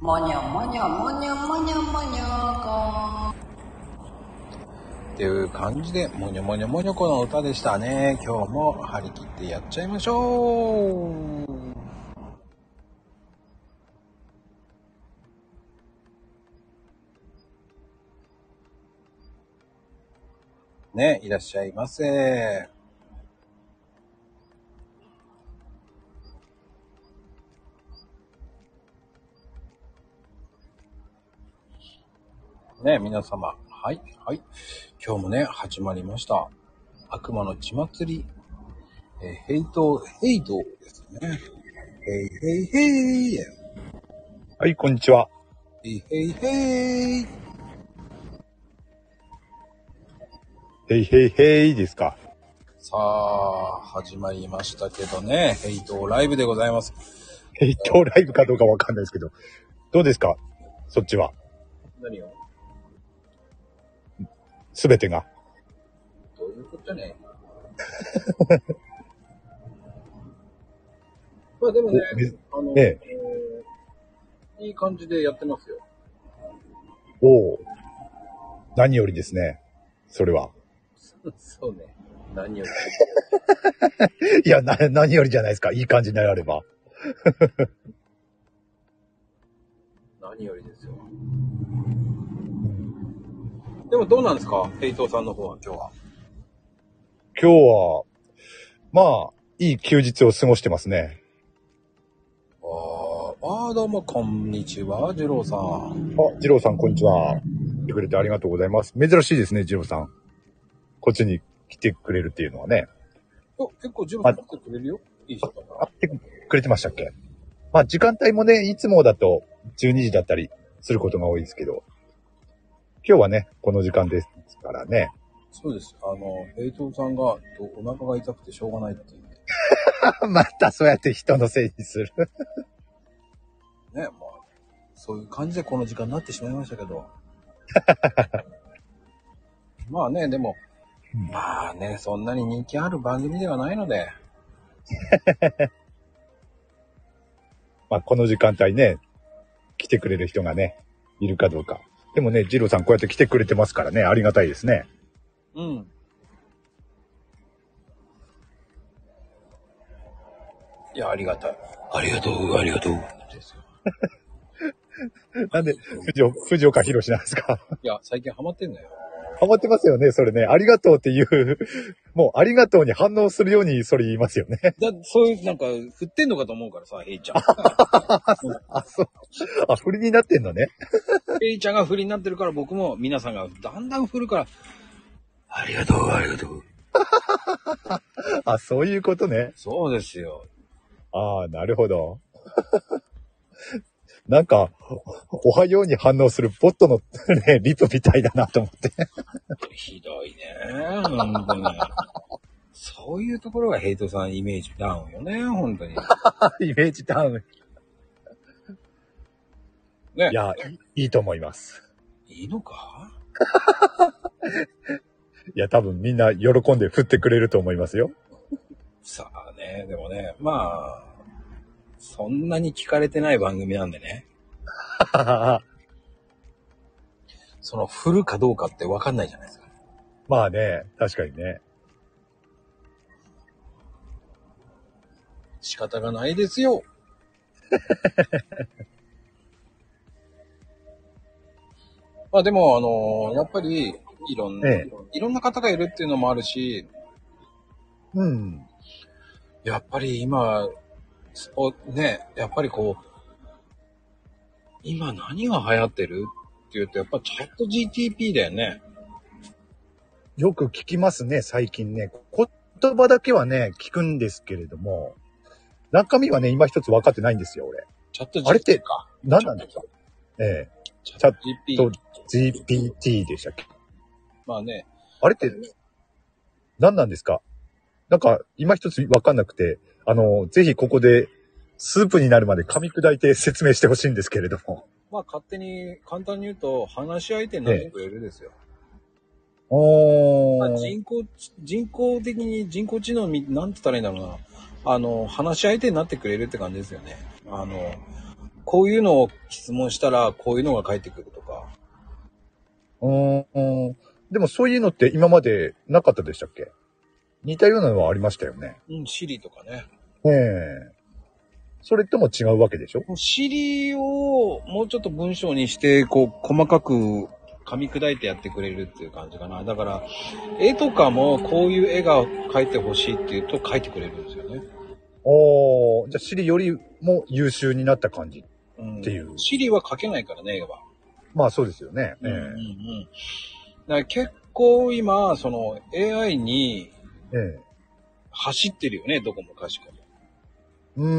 もにょもにょもにょもにょもにょこ。っていう感じで、もにょもにょもにょこの歌でしたね。今日も張り切ってやっちゃいましょう。ね、いらっしゃいませ。ね、皆様。はい、はい。今日もね、始まりました。悪魔の血祭り、えー、ヘイト、ヘイトですね。ヘイヘイヘイ。はい、こんにちは。ヘイヘイヘイ。ヘイヘイヘイですか。さあ、始まりましたけどね、ヘイトライブでございます。ヘイトライブかどうかわかんないですけど、どうですか？そっちは。何を？すべてが。どういうことね。まあでもね、あの、ええいい感じでやってますよ。おお。何よりですね。それは。そうね。何より。いや、な、何よりじゃないですか。いい感じになられば。何よりですよ。でもどうなんですか？平等さんの方は今日は。今日は、まあ、いい休日を過ごしてますね。ああ、どうも、こんにちは、次郎さん。あ、次郎さん、こんにちは。来てくれてありがとうございます。珍しいですね、次郎さん。こっちに来てくれるっていうのはね。結構、次郎さん来てくれるよ？いい人だあ、来てくれてましたっけ？まあ、時間帯もね、いつもだと12時だったりすることが多いですけど、今日はね、この時間ですからね。そうです。あの、ヘイトさんがお腹が痛くてしょうがないっていう。またそうやって人のせいにする ね、まあ、そういう感じでこの時間になってしまいましたけど。まあね、でも、まあね、そんなに人気ある番組ではないので。まあ、この時間帯ね、来てくれる人がね、いるかどうか。でもね、ジローさんこうやって来てくれてますからね、ありがたいですね。うん。いや、ありがたい。ありがとう、ありがとう。ですよ。なんで、藤岡、藤岡弘なんですか？いや、最近ハマってんだよ。ハマってますよね、それね。ありがとうっていう、もうありがとうに反応するようにそれ言いますよね。だそういう、なんか、振ってんのかと思うからさ、ヘイちゃん。あ、そう。あ、振りになってんのね。ヘイちゃんが振りになってるから僕も皆さんがだんだん振るから、ありがとう、ありがとう。あ、そういうことね。そうですよ。ああ、なるほど。なんか、おはように反応するボットのね、リプみたいだなと思って。ひどいね。本当に。そういうところがヘイトさんイメージダウンよね、本当に。イメージダウン。ね。いやい、いいと思います。いいのか？いや、多分みんな喜んで振ってくれると思いますよ。さあね、でもね、まあ、そんなに聞かれてない番組なんでね。その振るかどうかってわかんないじゃないですか。まあね、確かにね。仕方がないですよ。まあでも、あのー、やっぱり、いろんな、ええ、いろんな方がいるっていうのもあるし、うん。やっぱり今、おね、やっぱりこう、今何が流行ってるっていうと、やっぱチャット GTP だよね。よく聞きますね、最近ね。言葉だけはね、聞くんですけれども、中身はね、今一つ分かってないんですよ、俺。チャット GPT あれって、何なんですか？ええ。チャット GPT でしたっけ？まあね。あれって、何なんですか？なんか、今一つ分かんなくて、あの、ぜひここで、スープになるまで噛み砕いて説明してほしいんですけれども。まあ、勝手に、簡単に言うと、話し相手になってくれるですよ。おー。人工、人工的に、人工知能み、なんて言ったらいいんだろうな。あの、話し相手になってくれるって感じですよね。あの、こういうのを質問したら、こういうのが返ってくるとか。うーん。でもそういうのって今までなかったでしたっけ？似たようなのはありましたよね。うん、シリとかね。ええそれとも違うわけでしょ？シリをもうちょっと文章にして、こう、細かく噛み砕いてやってくれるっていう感じかな。だから、絵とかもこういう絵が描いてほしいっていうと描いてくれるんですよね。おー、じゃあシリよりも優秀になった感じ。うん、っていうシリは描けないからね、絵は。まあそうですよね。えうんうんうん。だから結構今、その AI にえええ走ってるよね、どこもかしこも。うー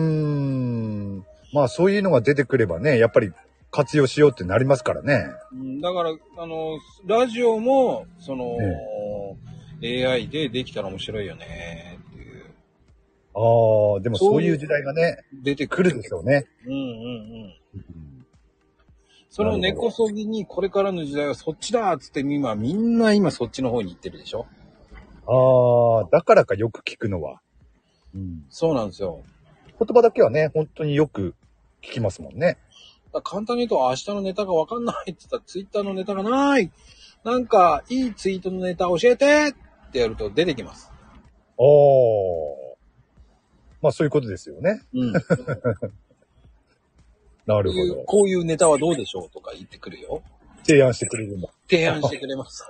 ん。まあそういうのが出てくればね、やっぱり活用しようってなりますからね。うんだから、あの、ラジオも、その、AI でできたら面白いよね、っていう。ああ、でもそういう時代がね、出てくる来るでしょうね。うんうんうん。その根こそぎにこれからの時代はそっちだっつって今みんな今そっちの方に行ってるでしょああ、だからかよく聞くのは。うん。そうなんですよ。言葉だけはね、本当によく聞きますもんね。だ簡単に言うと明日のネタがわかんないって言ったらツイッターのネタがないなんかいいツイートのネタ教えてってやると出てきます。ああ。まあそういうことですよね。うん。なるほど。こういうネタはどうでしょうとか言ってくるよ。提案してくれるんだ。提案してくれます。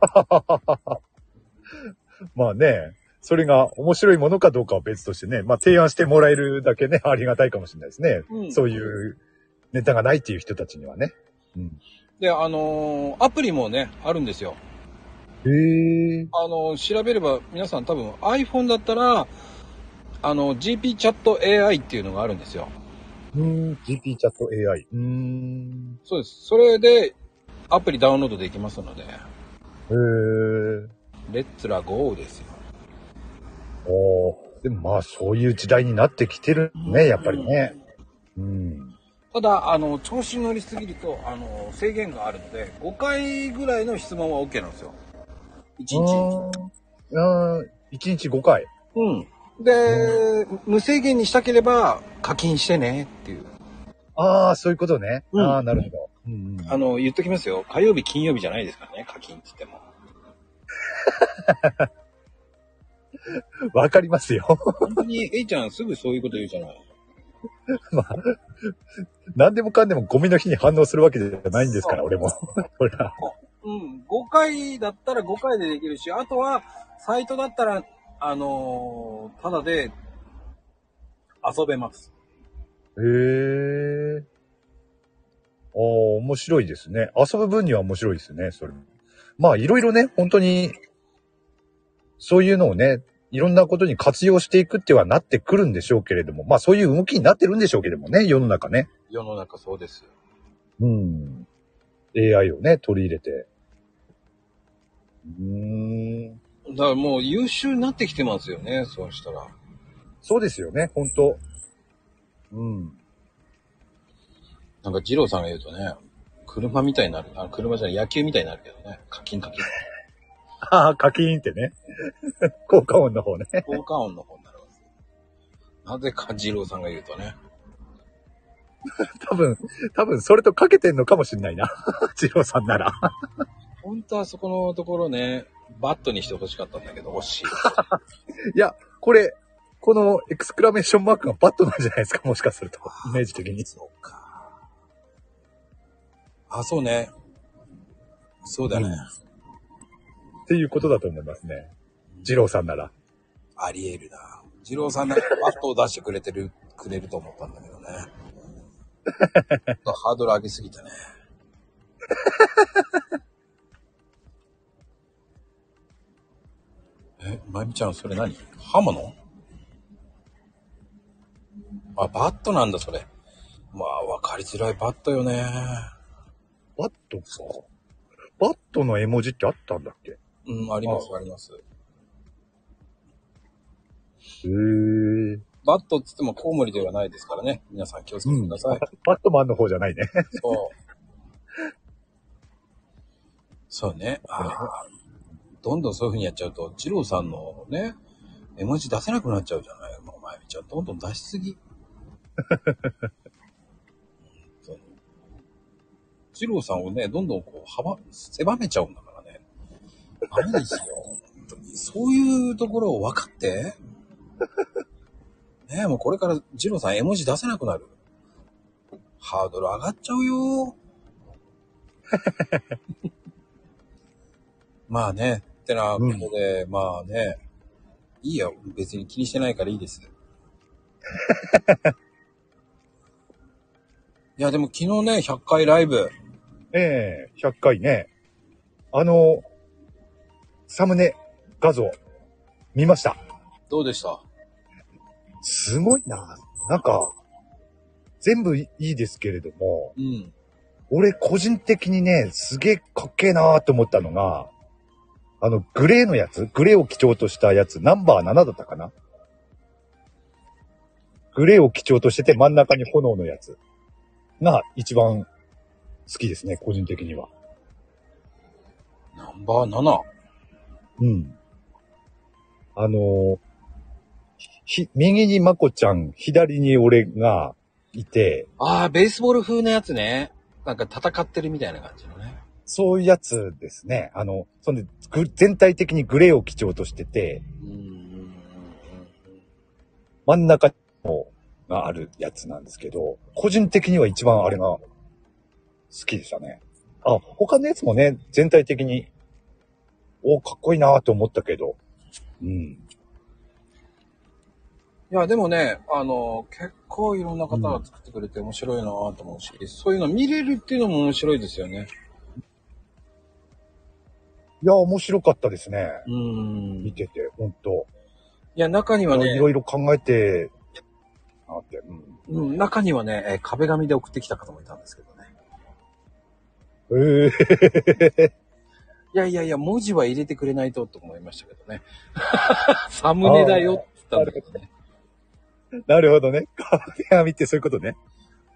まあね、それが面白いものかどうかは別としてね、まあ提案してもらえるだけね、ありがたいかもしれないですね。うんそういうネタがないっていう人たちにはね。うん。で、あのーアプリもね、あるんですよ。へえ。あのー調べれば皆さん多分 iPhone だったら、あの、GP チャット AI っていうのがあるんですよ。うーん、GP チャット AI。うーん。そうです。それでアプリダウンロードできますので、へえ。レッツラゴーですよ。おーでもまあそういう時代になってきてるね、やっぱりね。うん。ただ、あの、調子に乗りすぎると、あの、制限があるので、5回ぐらいの質問は OK なんですよ。1日。うん。1日5回。うん。で、無制限にしたければ課金してねっていう。ああ、そういうことね。うんああ、なるほど。うんうん、あの、言っときますよ。火曜日、金曜日じゃないですからね、課金って言っても。わかりますよ。本当に、えいちゃんすぐそういうこと言うじゃない。まあ、何でもかんでもゴミの日に反応するわけじゃないんですから、俺も。ほら。うん。5回だったら5回でできるし、あとは、サイトだったら、あのーただで遊べます。へえ。ああ、面白いですね。遊ぶ分には面白いですね、それ。まあ、いろいろね、本当に、そういうのをね、いろんなことに活用していくってはなってくるんでしょうけれども、まあそういう動きになってるんでしょうけれどもね、世の中ね。世の中そうです。うん。AI をね、取り入れて。うーん。だからもう優秀になってきてますよね、そうしたら。そうですよね、本当うん。なんか、二郎さんが言うとね、車みたいになる。あ、車じゃない、野球みたいになるけどね。課金課金。ああ、課金ってね。効果音の方ね。効果音の方になるわけ。なぜか二郎さんが言うとね。多分、多分それとかけてんのかもしんないな。ジローさんなら。本当はそこのところね、バットにしてほしかったんだけど、惜しい。いや、これ、このエクスクラメーションマークがバットなんじゃないですか、もしかすると。イメージ的に。そうか。あ、そうね。そうだね。っていうことだと思いますね。ジローさんなら。あり得るな。二郎さんならバットを出してくれてる、くれると思ったんだけどね。ハードル上げすぎたね。え、まゆみちゃん、それ何？刃物？あ、バットなんだ、それ。まあ、わかりづらいバットよね。バットか。バットの絵文字ってあったんだっけ？へうん、あります、あります。えー。バットっつってもコウモリではないですからね。皆さん気をつけてください。バットマンの方じゃないね。そう。そうね。ああ。どんどんそういう風にやっちゃうと、二郎さんのね、絵文字出せなくなっちゃうじゃない？もう、まゆみちゃん。どんどん出しすぎ。二郎さんをね、どんどんこう、幅、狭めちゃうんだ。ダメですよ。本当にそういうところを分かって。ねえ、もうこれから二郎さん絵文字出せなくなる。ハードル上がっちゃうよ。まあね、ってなことで、まあね、いいよ。別に気にしてないからいいです。いや、でも昨日ね、100回ライブ。ええ100回ね。あの、サムネ画像、見ました。どうでした？すごいな。なんか、全部いいですけれども、うん。俺個人的にね、すげえかっけえなーって思ったのが、あの、グレーのやつ？グレーを基調としたやつ、ナンバー7だったかな？グレーを基調としてて真ん中に炎のやつが一番好きですね、個人的には。ナンバー 7? うん。あのーひ、右にまこちゃん、左に俺がいて、ああ、ベースボール風のやつね。なんか戦ってるみたいな感じのね。そういうやつですね。あの、そんで、ぐ全体的にグレーを基調としてて、真ん中のがあるやつなんですけど、個人的には一番あれが好きでしたね。あ、他のやつもね、全体的に、おかっこいいなと思ったけど、うん。いや、でもね、あの、結構いろんな方が作ってくれて面白いなと思うし、そういうの見れるっていうのも面白いですよね。いや、面白かったですね。うん。い見てて、ほんと。や、中にはねい、ろいろ考えて、あって、うん。うん、中にはね、えー壁紙で送ってきた方もいたんですけどね。ええいやいやいや、文字は入れてくれないとと思いましたけどね。サムネだよって言ったんだけどね。なるほどね。壁紙ってそういうことね。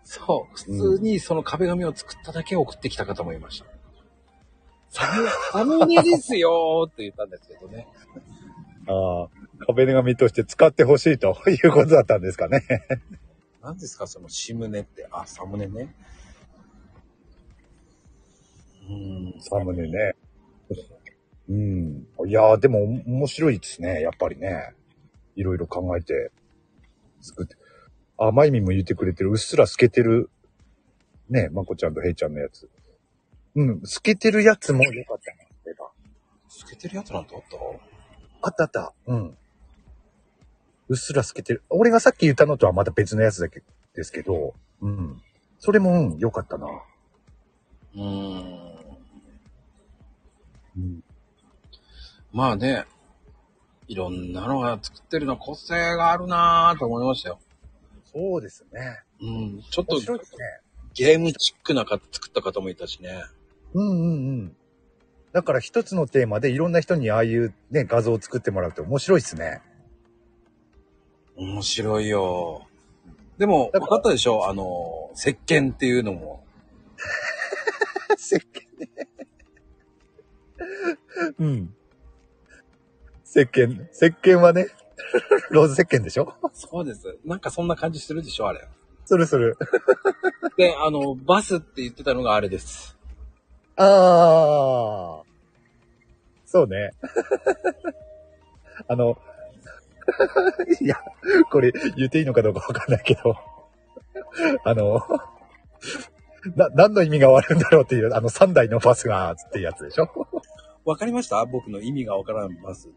そう。普通にその壁紙を作っただけ送ってきた方もいました。サムネですよーって言ったんですけどね。ああ、壁紙として使ってほしいということだったんですかね。何ですかそのシムネって。あ、サムネね。うん。サムネね。うん。いやー、でも面白いですね。やっぱりね。いろいろ考えて作って。あ、まゆみも言ってくれてる。うっすら透けてる。ね、まこちゃんとへいちゃんのやつ。うん、透けてるやつもよかったな。そういえば透けてるやつなんてあった？あったあった。うん。うっすら透けてる。俺がさっき言ったのとはまた別のやつだけですけど、うん。それも、うん、よかったな。うーん。うん。まあね、いろんなのが作ってるの個性があるなぁと思いましたよ。そうですね。うん。ちょっとね。ゲームチックな方作った方もいたしね。うんうんうん。だから一つのテーマでいろんな人にああいうね、画像を作ってもらうと面白いですね。面白いよ。でも、分かったでしょ？あの、石鹸っていうのも。石鹸ね。うん。石鹸、石鹸はね、ローズ石鹸でしょ？そうです。なんかそんな感じするでしょあれ。するする。で、あの、バスって言ってたのがあれです。ああ。そうね。あの、いや、これ言っていいのかどうかわかんないけど、あの、な、何の意味があるんだろうっていう、あの3台のバスが、ってやつでしょ？わかりました？僕の意味がわからんバスって。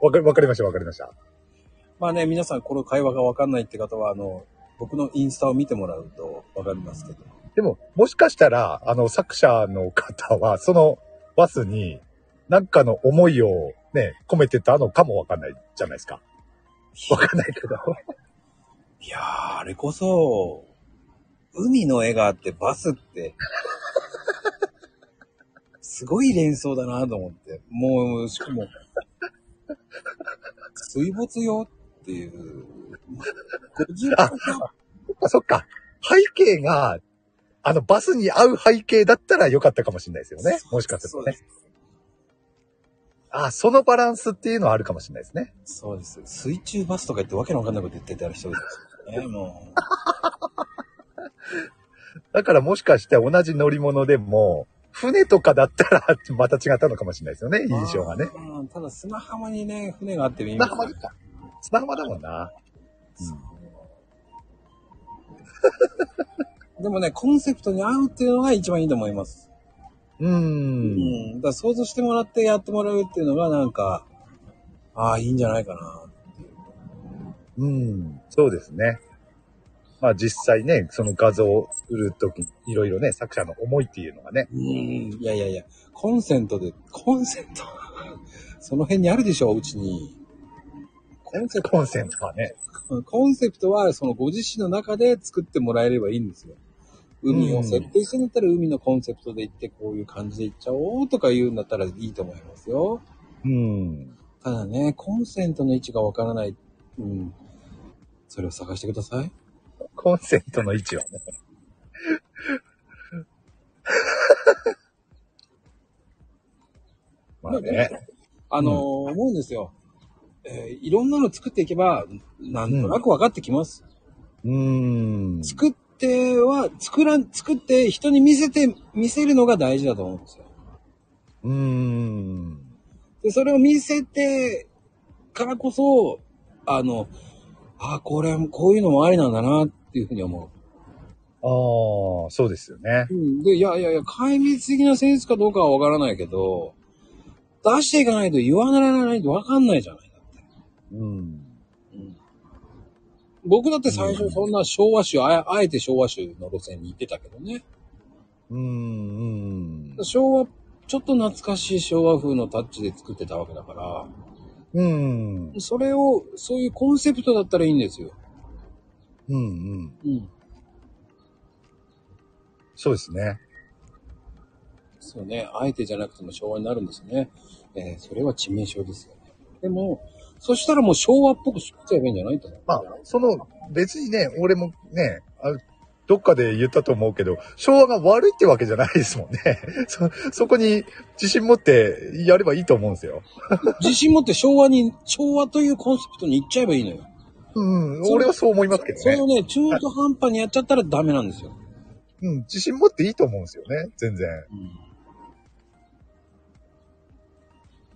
わかかりました、わかりました。まあね、皆さんこの会話がわかんないって方は、あの、僕のインスタを見てもらうとわかりますけど。でも、もしかしたら、あの、作者の方は、そのバスに、なんかの思いをね、込めてたのかもわかんないじゃないですか。わかんないけど。いやー、あれこそ、海の絵があってバスって、すごい連想だなと思って。もう、しかも、水没よっていう。50 あそっか、そっか。背景が、あの、バスに合う背景だったらよかったかもしれないですよね。もしかするとね。あ、そのバランスっていうのはあるかもしれないですね。そうです。水中バスとか言ってわけのわかんないこと言ってた人ですよね。も だからもしかして同じ乗り物でも、船とかだったらまた違ったのかもしれないですよね、印象がね。うんただ砂浜にね、船があってもいい砂浜か。砂浜だもんな。でもね、コンセプトに合うっていうのが一番いいと思います。うん。う。うんん。だから想像してもらってやってもらうっていうのがなんか、ああ、いいんじゃないかな。うん。そうですね。まあ実際ね、その画像を売るとき、いろいろね、作者の思いっていうのがね。うん。いやいやいや、コンセントで、コンセント？その辺にあるでしょ、うちに。コンセプトコンセントはね。コンセプトはそのご自身の中で作ってもらえればいいんですよ。海を設定してんだったら海のコンセプトで行ってこういう感じで行っちゃおうとか言うんだったらいいと思いますよ。うん。ただね、コンセントの位置がわからない。うん。それを探してください。コンセントの位置はね。まあね。あのー思うんですよ。えーいろんなの作っていけば、なんとなく分かってきます。うーん。作っては、作らん、作って人に見せて、見せるのが大事だと思うんですよ。うーん。で、それを見せてからこそ、あの、あ、これ、こういうのもありなんだなっていうふうに思ああ、そうですよねう。。うん。で、いやいやいや、壊滅的なセンスかどうかはわからないけど、出していかないと言わならないとわかんないじゃない。だってうん。僕だって最初そんな昭和種、ああえて昭和種の路線に行ってたけどね。うーん。昭和、ちょっと懐かしい昭和風のタッチで作ってたわけだから、うん。それを、そういうコンセプトだったらいいんですよ。うんうん。うん。そうですね。そうね。あえてじゃなくても昭和になるんですね。えーそれは致命傷ですよね。でも、そしたらもう昭和っぽく作っちゃえばいいんじゃないと思う。まあ、その、別にね、俺もね、あどっかで言ったと思うけど、昭和が悪いってわけじゃないですもんね。そ、そこに自信持ってやればいいと思うんですよ。自信持って昭和に、昭和というコンセプトに行っちゃえばいいのよ。うん、俺はそう思いますけどねそれを。ね、中途半端にやっちゃったらダメなんですよ。うん、自信持っていいと思うんですよね、全然。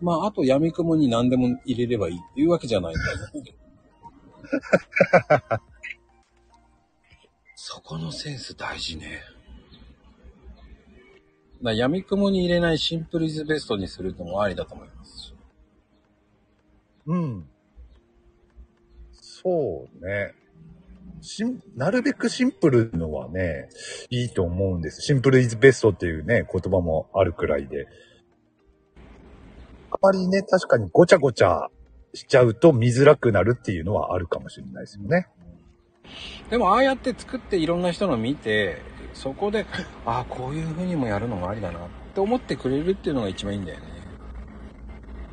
まあ、あと闇雲に何でも入れればいいっていうわけじゃないんだよね。そこのセンス大事ね。だ闇雲に入れないシンプルイズベストにするのもありだと思いますし。うん。そうね。しん、なるべくシンプルのはね、いいと思うんです。シンプルイズベストっていうね、言葉もあるくらいで。あまりね、確かにごちゃごちゃしちゃうと見づらくなるっていうのはあるかもしれないですよね。でも、ああやって作っていろんな人の見て、そこで、ああ、こういう風にもやるのもありだなって思ってくれるっていうのが一番いいんだよね。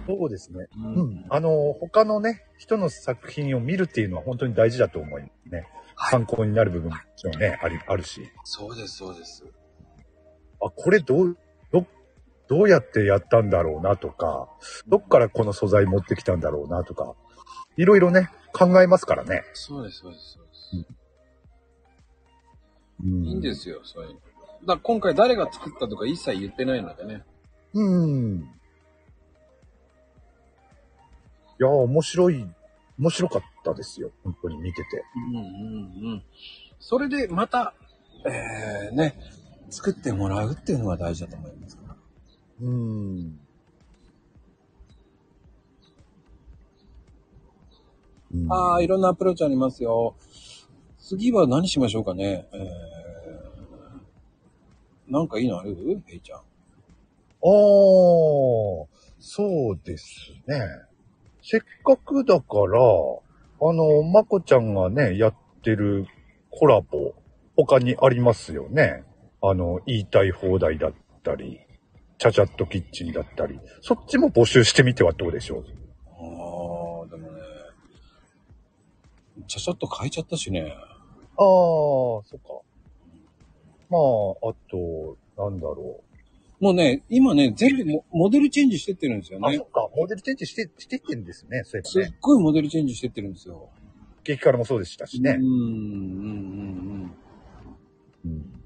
そうですね。ううん。あの、他のね、人の作品を見るっていうのは本当に大事だと思いますね。参考になる部分もね、あり、あるし。そうです、そうです。あ、これどう、ど、どうやってやったんだろうなとか、どっからこの素材持ってきたんだろうなとか、いろいろね、考えますからね。そうです、そうです、そうです。うんいいんで。すよ、そういうの。だ今回誰が作ったとか一切言ってないのでね。うん。いや、面白い、面白かったですよ。本当に見てて。うんうんうん。それでまた、えー、ね、作ってもらうっていうのが大事だと思いますから。うん。うんああ、いろんなアプローチありますよ。次は何しましょうかね。えー、なんかいいのある？ヘイちゃん。ああ、そうですね。せっかくだから、あの、まこちゃんがね、やってるコラボ、他にありますよね。あの、言いたい放題だったり、チャチャットキッチンだったり、そっちも募集してみてはどうでしょう？ああ、でもね、ちゃちゃっと変えちゃったしね。ああ、そっか。まあ、あと、なんだろもうね、今ね、全部モモデルチェンジしてってるんですよう。あ、ねそ。っか。モデルチェンジして、してってんですね。そういすっえばね。ごいモデルチェンジしてってるんですよ。激辛もそうでしたしねうん、。うん、うん、うん。うん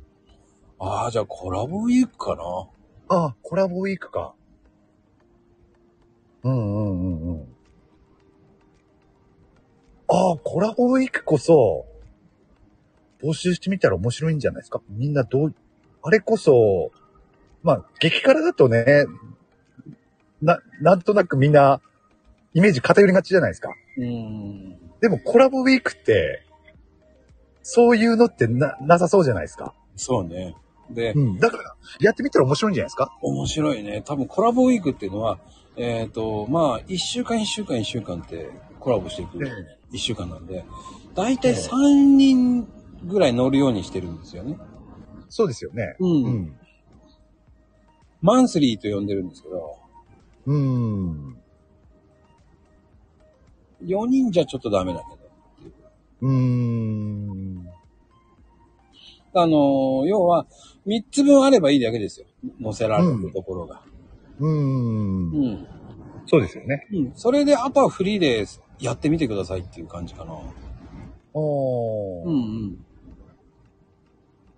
ああ、じゃあコラボウィークかな。ああ、コラボウィークか。うんうんうんうん。ああ、コラボウィークこそ、募集してみたら面白いんじゃないですかみんなどう、あれこそ、まあ、激辛だとね、な、なんとなくみんな、イメージ偏りがちじゃないですか。うん。でもコラボウィークって、そういうのってな、なさそうじゃないですか。そうね。で、うん。だから、やってみたら面白いんじゃないですか面白いね。多分コラボウィークっていうのは、えっ、と、まあ、一週間一週間一週間ってコラボしていく一週間なんで、だいたいええ3人ぐらい乗るようにしてるんですよね。そうですよね。うん。うん。マンスリーと呼んでるんですけど、うん。4人じゃちょっとダメだけど。うーん。あのー要は、3つ分あればいいだけですよ。乗せられるところが。うー。うんん。そうですよね。うん。それで、あとはフリーでやってみてくださいっていう感じかな。おー。うん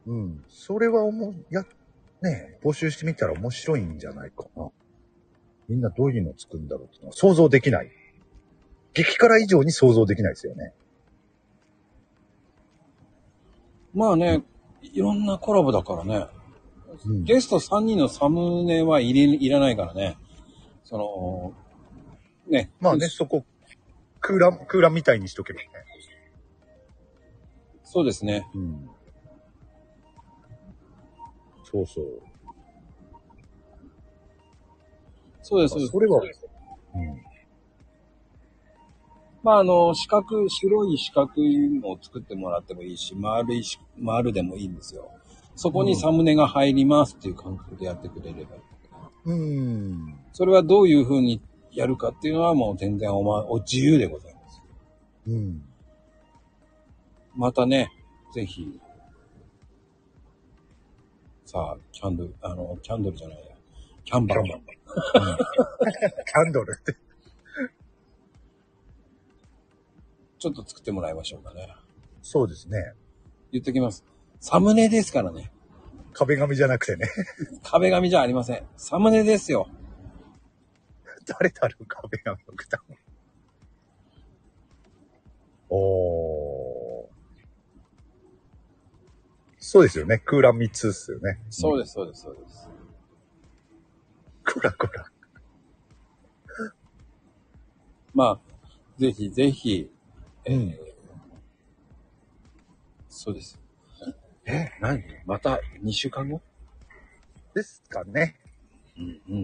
うん。うん。それは思う、や、ねえ募集してみたら面白いんじゃないかな。みんなどういうのを作るんだろうってのは想像できない。激辛以上に想像できないですよね。まあね、いろんなコラボだからね。うんゲスト3人のサムネはいれいらないからね。その、ね。まあね、そこ、空欄、空欄みたいにしとけばね。そうですね。うん。そうそう。そうです、そうです。それは、うん。まあ、あの、四角、白い四角いのを作ってもらってもいいし、丸いし、丸でもいいんですよ。そこにサムネが入りますっていう感覚でやってくれればいい。うん。それはどういう風にやるかっていうのはもう全然おま、お自由でございます。うん。またね、ぜひ、さあ、キャンドル、あの、キャンドルじゃないや、キャンバー。キャンキャンドルって。ちょっと作ってもらいましょうかね。そうですね。言っときます。サムネですからね。壁紙じゃなくてね。壁紙じゃありません。サムネですよ。誰だろう、壁紙の蓋。おー。そうですよね。空欄3つですよね。そうです、そうです、そうです。こらこら。まあ、ぜひぜひ、えーうんそうです。え、何？また2週間後？ですかね。うんうん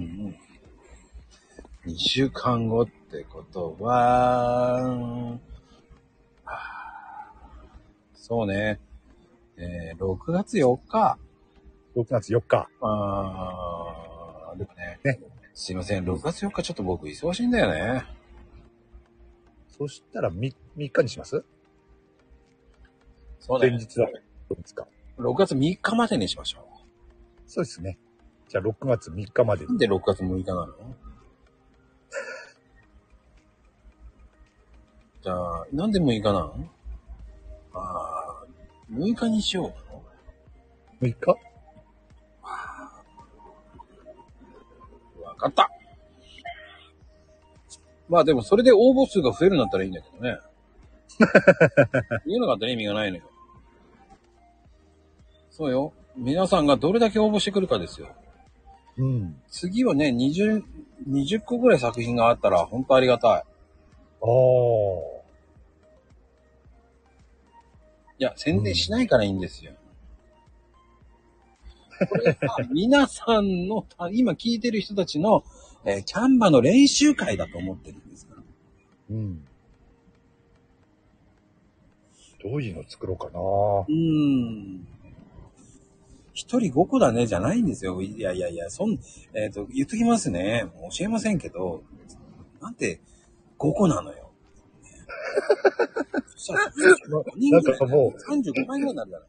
うん。2週間後ってことは、そうね。えー、6月4日。6月4日。あーでもねねすいません、6月4日ちょっと僕忙しいんだよね。そしたら 3, 3日にします？そうね。前日だ。どうですか6月3日までにしましょそうですね。じゃあ6月3日までう。なんで6月6日なの？じゃあ、なんで6日なの？ああ、6日にしよう。6日？わかった。まあでもそれで応募数が増えるんだったらいいんだけどね。言えなかったら意味がないのよ。そうよ。皆さんがどれだけ応募してくるかですよ。うん。次はね、20、20個ぐらい作品があったら本当ありがたい。ああ。いや、宣伝しないからいいんですよ。これさ、皆さんの、た 今聞いてる人たちの、えーキャンバの練習会だと思ってるんですから。うん。どういうの作ろうかなうーん。一人5個だね、じゃないんですよ。いやいやいや、そん、えっ、と、言っときますね。もう教えませんけど、なんで5個なのよ。そしたら、なんかも35回ぐらいになるじゃない。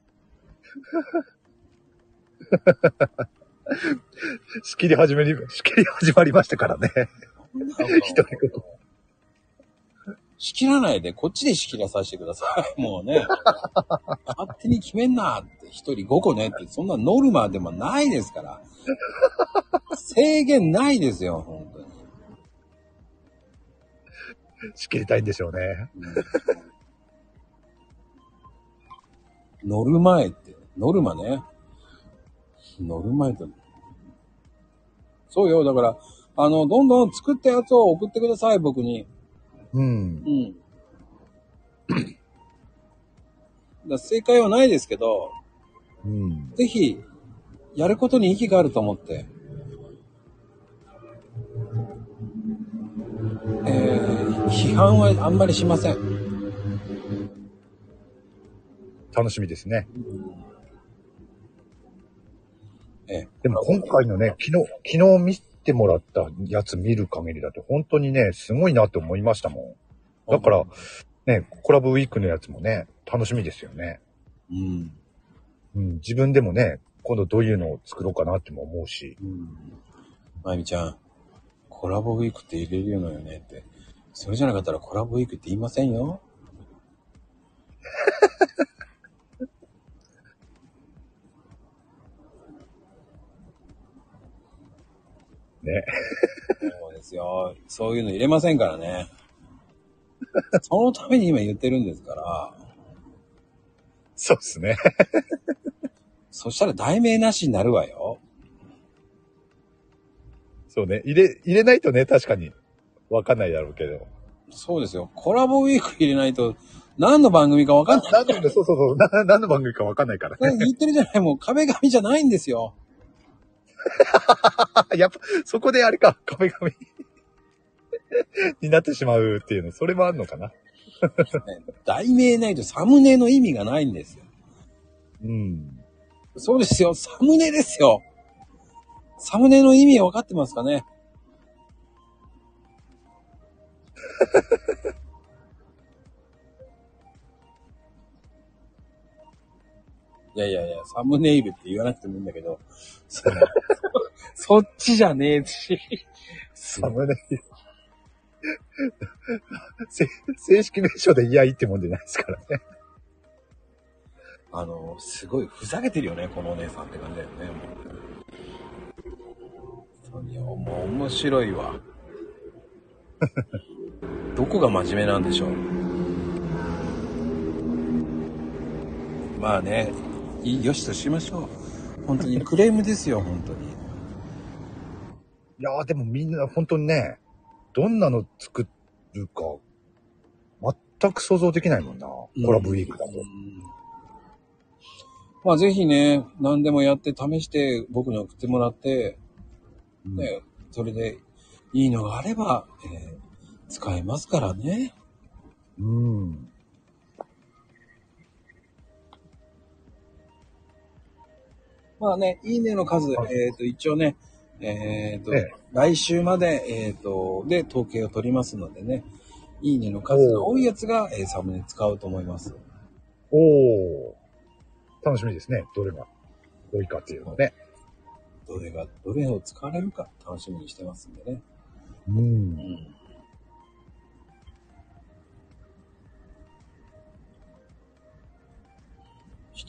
仕切り始めり、仕切り始まりましたからね。一人ごと。仕切らないで、こっちで仕切らさせてください。もうね。勝手に決めんなって、一人5個ねって、そんなノルマでもないですから。制限ないですよ、本。仕切りたいんでしょうね。ノルマ絵って、ノルマね。ノルマ絵って。そうよ、だから、あの、どんどん作ったやつを送ってください、僕に。うんう。ん。だ正解はないですけど、うん。ぜひ、やることに意義があると思って。批判はあんまりしません。楽しみですね。ええでも今回のね、昨日、昨日見てもらったやつ見る限りだと本当にね、すごいなって思いましたもん。だから、ね、コラボウィークのやつもね、楽しみですよね。うん。うん、自分でもね、今度どういうのを作ろうかなっても思うし。うん。まゆみちゃん、コラボウィークって入れるのよねって。それじゃなかったらコラボウィークって言いませんよ。ね。そうですよ。そういうの入れませんからね。そのために今言ってるんですから。そうですね。そしたら題名なしになるわよ。そうね。入れ、入れないとね、確かにわかんないだろうけど。そうですよ。コラボウィーク入れないと、何の番組かわかんない。なんで、そうそうそう。な何の番組かわかんないからそれ言ってるじゃない。もう壁紙じゃないんですよ。やっぱ、そこであれか、壁紙 になってしまうっていうの、それもあるのかな。ね 題名ないとサムネの意味がないんですよ。うん。そうですよ。サムネですよ。サムネの意味分かってますかね いやいやいや、サムネイルって言わなくてもいいんだけど、そ そっちじゃねえし。サムネイルせ正式名称でいやいいってもんじゃないですからね。あの、すごいふざけてるよね、このお姉さんって感じだよね。もうもう面白いわ。どこが真面目なんでしょう。まあね、よしとしましょう。本当に クレームですよ、本当に。いやーでもみんな本当にね、どんなの作るか、全く想像できないもんな。コラボウィークだと。うんまあぜひね、何でもやって試して僕に送ってもらって、ね、それでいいのがあれば、えー使えますからね。うん。まあね、いいねの数、はいえっ、と、一応ね、えっ、と、ええ来週まで、えっ、と、で、統計を取りますのでね、いいねの数が多いやつが、えーサムネ使うと思います。おー。楽しみですね。どれが多いかっていうのね。どれが、どれを使われるか楽しみにしてますんでね。うん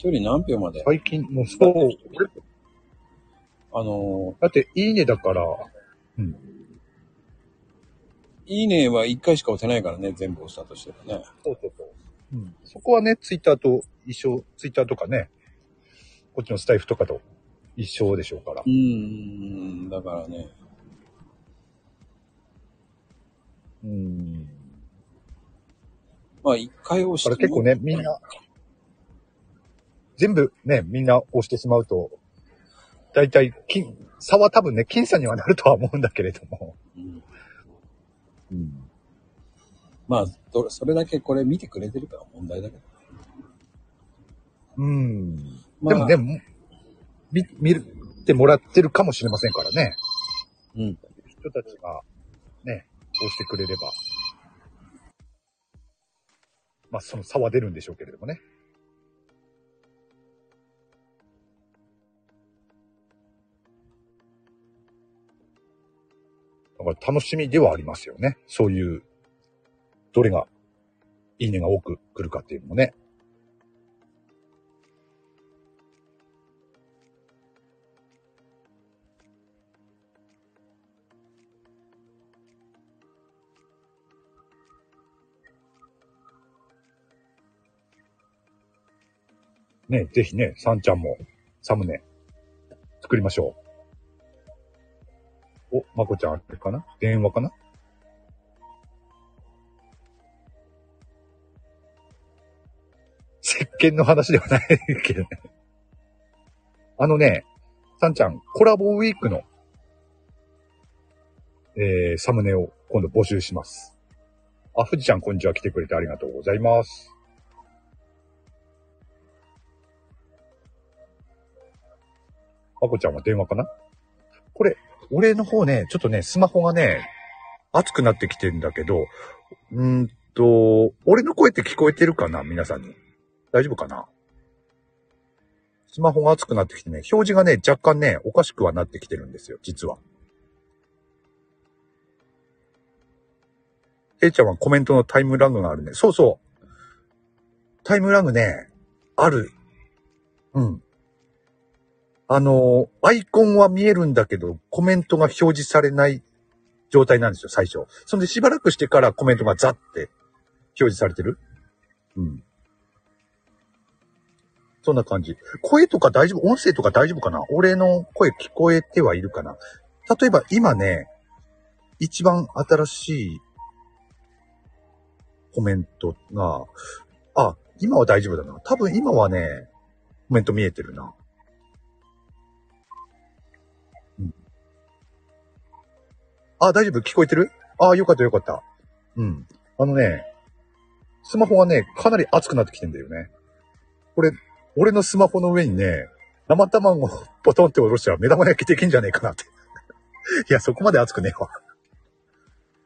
一人何票まで？最近、もうそう。あのだって、いいねだから、うん。ー、いいねは一回しか押せないからね、全部押したとしてもね。そうそうそう。うん。そこはね、ツイッターと一緒、ツイッターとかね、こっちのスタイフとかと一緒でしょうからう。ーん、だからね、うん。まあ一回押してら結構ね、みんな、全部ね、みんな押してしまうと、だいたい、金、差は多分ね、僅差にはなるとは思うんだけれども。うんうん。まあ、どれそれだけこれ見てくれてるから問題だけど。うん。まあ、でもね、み、見るってもらってるかもしれませんからね。うん。人たちが、ね、押してくれれば。まあ、その差は出るんでしょうけれどもね。か楽しみではありますよね。そういう、どれがいいねが多く来るかっていうのもね。ね、ぜひね、さんちゃんもサムネ作りましょう。お、まこちゃんあれかな？電話かな？石鹸の話ではないけどね。あのね、さんちゃん、コラボウィークの、えー、サムネを今度募集します。あ、富士ちゃんこんにちは来てくれてありがとうございます。まこちゃんは電話かな？これ、俺の方ね、ちょっとね、スマホがね、熱くなってきてんだけど、うーんと、俺の声って聞こえてるかな？皆さんに。大丈夫かな？スマホが熱くなってきてね、表示がね、若干ね、おかしくはなってきてるんですよ、実は。えいちゃんはコメントのタイムラグがあるね。そうそう。タイムラグね、ある。うん。あの、アイコンは見えるんだけど、コメントが表示されない状態なんですよ、最初。そんでしばらくしてからコメントがザって表示されてる。うん。そんな感じ。声とか大丈夫音声とか大丈夫かな？俺の声聞こえてはいるかな？例えば今ね、一番新しいコメントが、あ、今は大丈夫だな。多分今はね、コメント見えてるな。あ、大丈夫？聞こえてる？あ、よかったよかった。うん。あのね、スマホがね、かなり熱くなってきてんだよね。これ、俺のスマホの上にね、生卵を ポトンって下ろしたら目玉焼きできんじゃねえかなって。いや、そこまで熱くねえわ。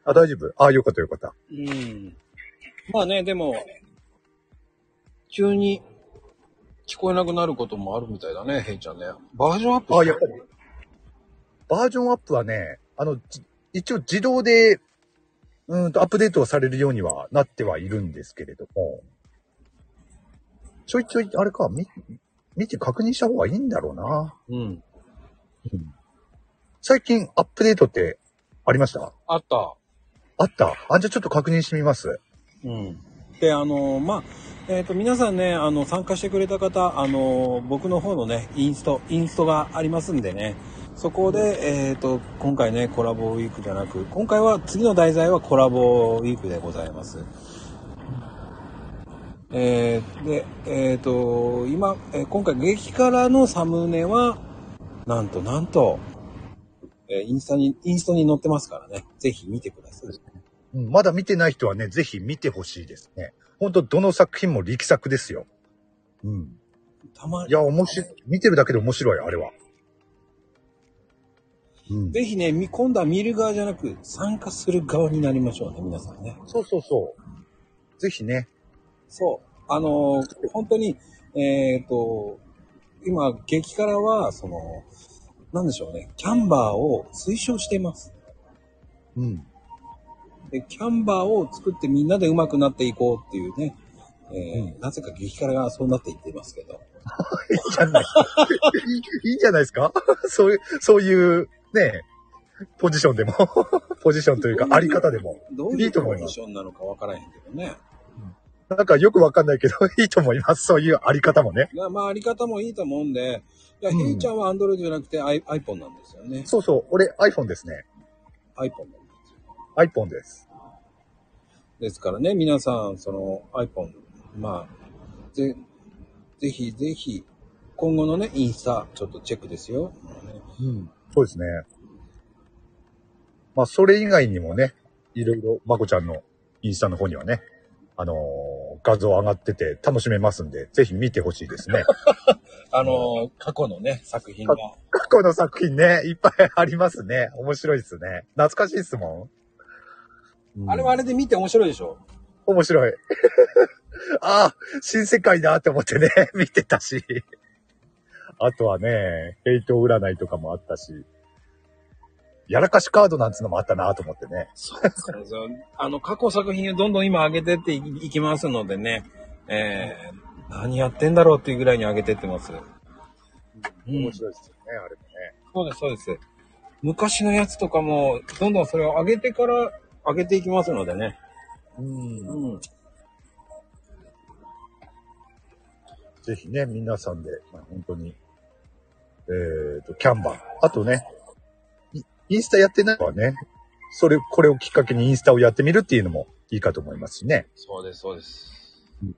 あ、大丈夫？あ、よかったよかった。うん。まあね、でも、急に聞こえなくなることもあるみたいだね、ヘイちゃんね。バージョンアップあ、やっぱり。バージョンアップはね、あの、じ一応自動で、うーんとアップデートをされるようにはなってはいるんですけれども、ちょいちょい、あれか、見、見て確認した方がいいんだろうな。うん。最近アップデートってありました？あった。あった？あ、じゃあちょっと確認してみます。うん。で、あの、まあ、えっ、と、皆さんね、あの、参加してくれた方、あの、僕の方のね、インスト、インストがありますんでね、そこで、えっ、と、今回ね、コラボウィークじゃなく、今回は、次の題材はコラボウィークでございます。えーで、えっ、と、今、えー今回、激辛のサムネは、なんとなんと、えーインスタに、インストに載ってますからね、ぜひ見てください。うん、まだ見てない人はね、ぜひ見てほしいですね。ほんと、どの作品も力作ですよ。うん。たまいや、面白い。見てるだけで面白い、あれは。うん。ぜひね、み今度は見る側じゃなく、参加する側になりましょうね、皆さんね。そうそうそう。ぜひね。そう。あのー本当に、えっ、と、今、激辛は、その、なんでしょうね、キャンバーを推奨しています。うん。で、キャンバーを作ってみんなで上手くなっていこうっていうね、えーなぜか激辛がそうなっていってますけど。いいじゃない。いいいいじゃないですか そういう、そういう、ね、ポジションでも、ポジションというか、あり方でも。どういうポいいと思いますジションなのかわからへんけどね。なんかよくわかんないけど、いいと思います。そういうあり方もね。いやまあ、あり方もいいと思うんで、いや、うんひーちゃんは Android じゃなくて I- iPhone なんですよね。そうそう。俺 iPhone ですね。iPhone なんですよ。iPhone です。ですからね、皆さん、その iPhone、まあ、ぜ、ぜひぜひ、今後のね、インスタ、ちょっとチェックですよ。ねうん。そうですね。まあ、それ以外にもね、いろいろ、まこちゃんのインスタの方にはね、あのー画像上がってて楽しめますんで、ぜひ見てほしいですね。あのー過去のね、作品が。過去の作品ね、いっぱいありますね。面白いですね。懐かしいですもん。うんあれはあれで見て面白いでしょ？面白い。ああ、新世界だって思ってね、見てたし。あとはね、ヘイト占いとかもあったし。やらかしカードなんつうのもあったなと思ってね。そうそうそう。あの、過去作品をどんどん今上げてっていいきますのでね、えー、何やってんだろうっていうぐらいに上げてってます。うん面白いですよね、あれもね。そうです、そうです。昔のやつとかも、どんどんそれを上げてから上げていきますのでね。うん。うん。ぜひね、皆さんで、まあ、本当に、えっ、と、キャンバー。あとね、イインスタやってないのはね、それ、これをきっかけにインスタをやってみるっていうのもいいかと思いますしね。そうです、そうですうん。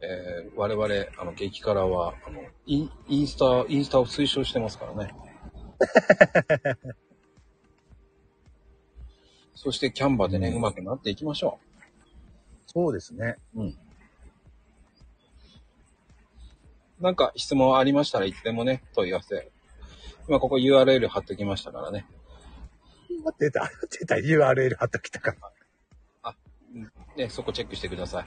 えー、我々、あの、激辛は、あの、インインスタ、インスタを推奨してますからね。そして、キャンバーでね、うまくなっていきましょそうですね。う。うん。なんか質問ありましたらいつでもね、問い合わせ。今ここ URL 貼っときましたからね。出た、出た URL 貼っときたか。ね、そこチェックしてください。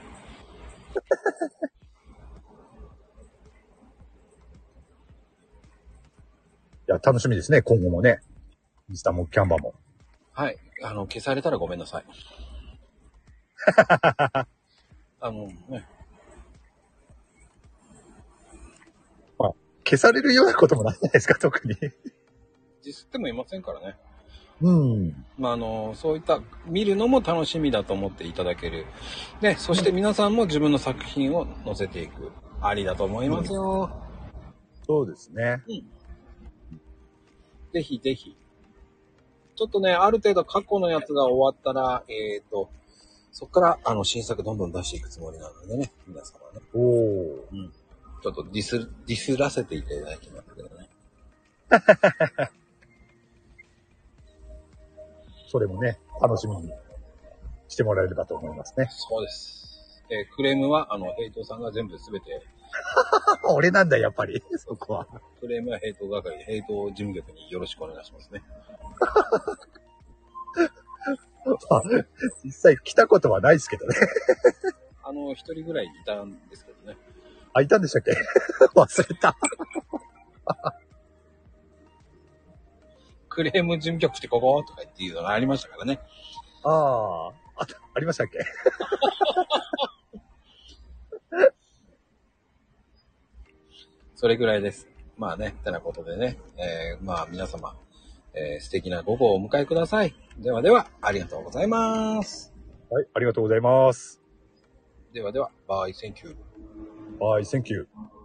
いや、楽しみですね、今後もね。インスタもキャンバーも。はい。あの、消されたらごめんなさい。あの、ね、消されるようなこともないじゃないですか、特に。ディスってもいませんからね。うん。まあ、あの、そういった、見るのも楽しみだと思っていただける。で、そして皆さんも自分の作品を載せていく。ありだと思いますよ。そうですね。ぜひぜひ。ちょっとね、ある程度過去のやつが終わったら、えっ、と、そこから、あの、新作どんどん出していくつもりなのでね、皆様ね。おお。ちょっとディス、ディスらせていただきますけどね。それもね、楽しみにしてもらえればと思いますね。そうです。えークレームは、あの、ヘイトさんが全部すべて、俺なんだ、やっぱり。そこは。クレームはヘイト係、ヘイト事務局によろしくお願いしますね。あ実際来たことはないですけどね。あの、一人ぐらいいたんですけどね。あ、いたんでしたっけ？忘れた。クレーム事務局ってここ？とか言っていうのがありましたからね。ああ、あった、ありましたっけ？それぐらいです。まあね、てなことでね、えー、まあ皆様、えー素敵な午後をお迎えください。ではでは、ありがとうございます。はい、ありがとうございます。ではでは、バイ、 Thank you。はい、 Thank you。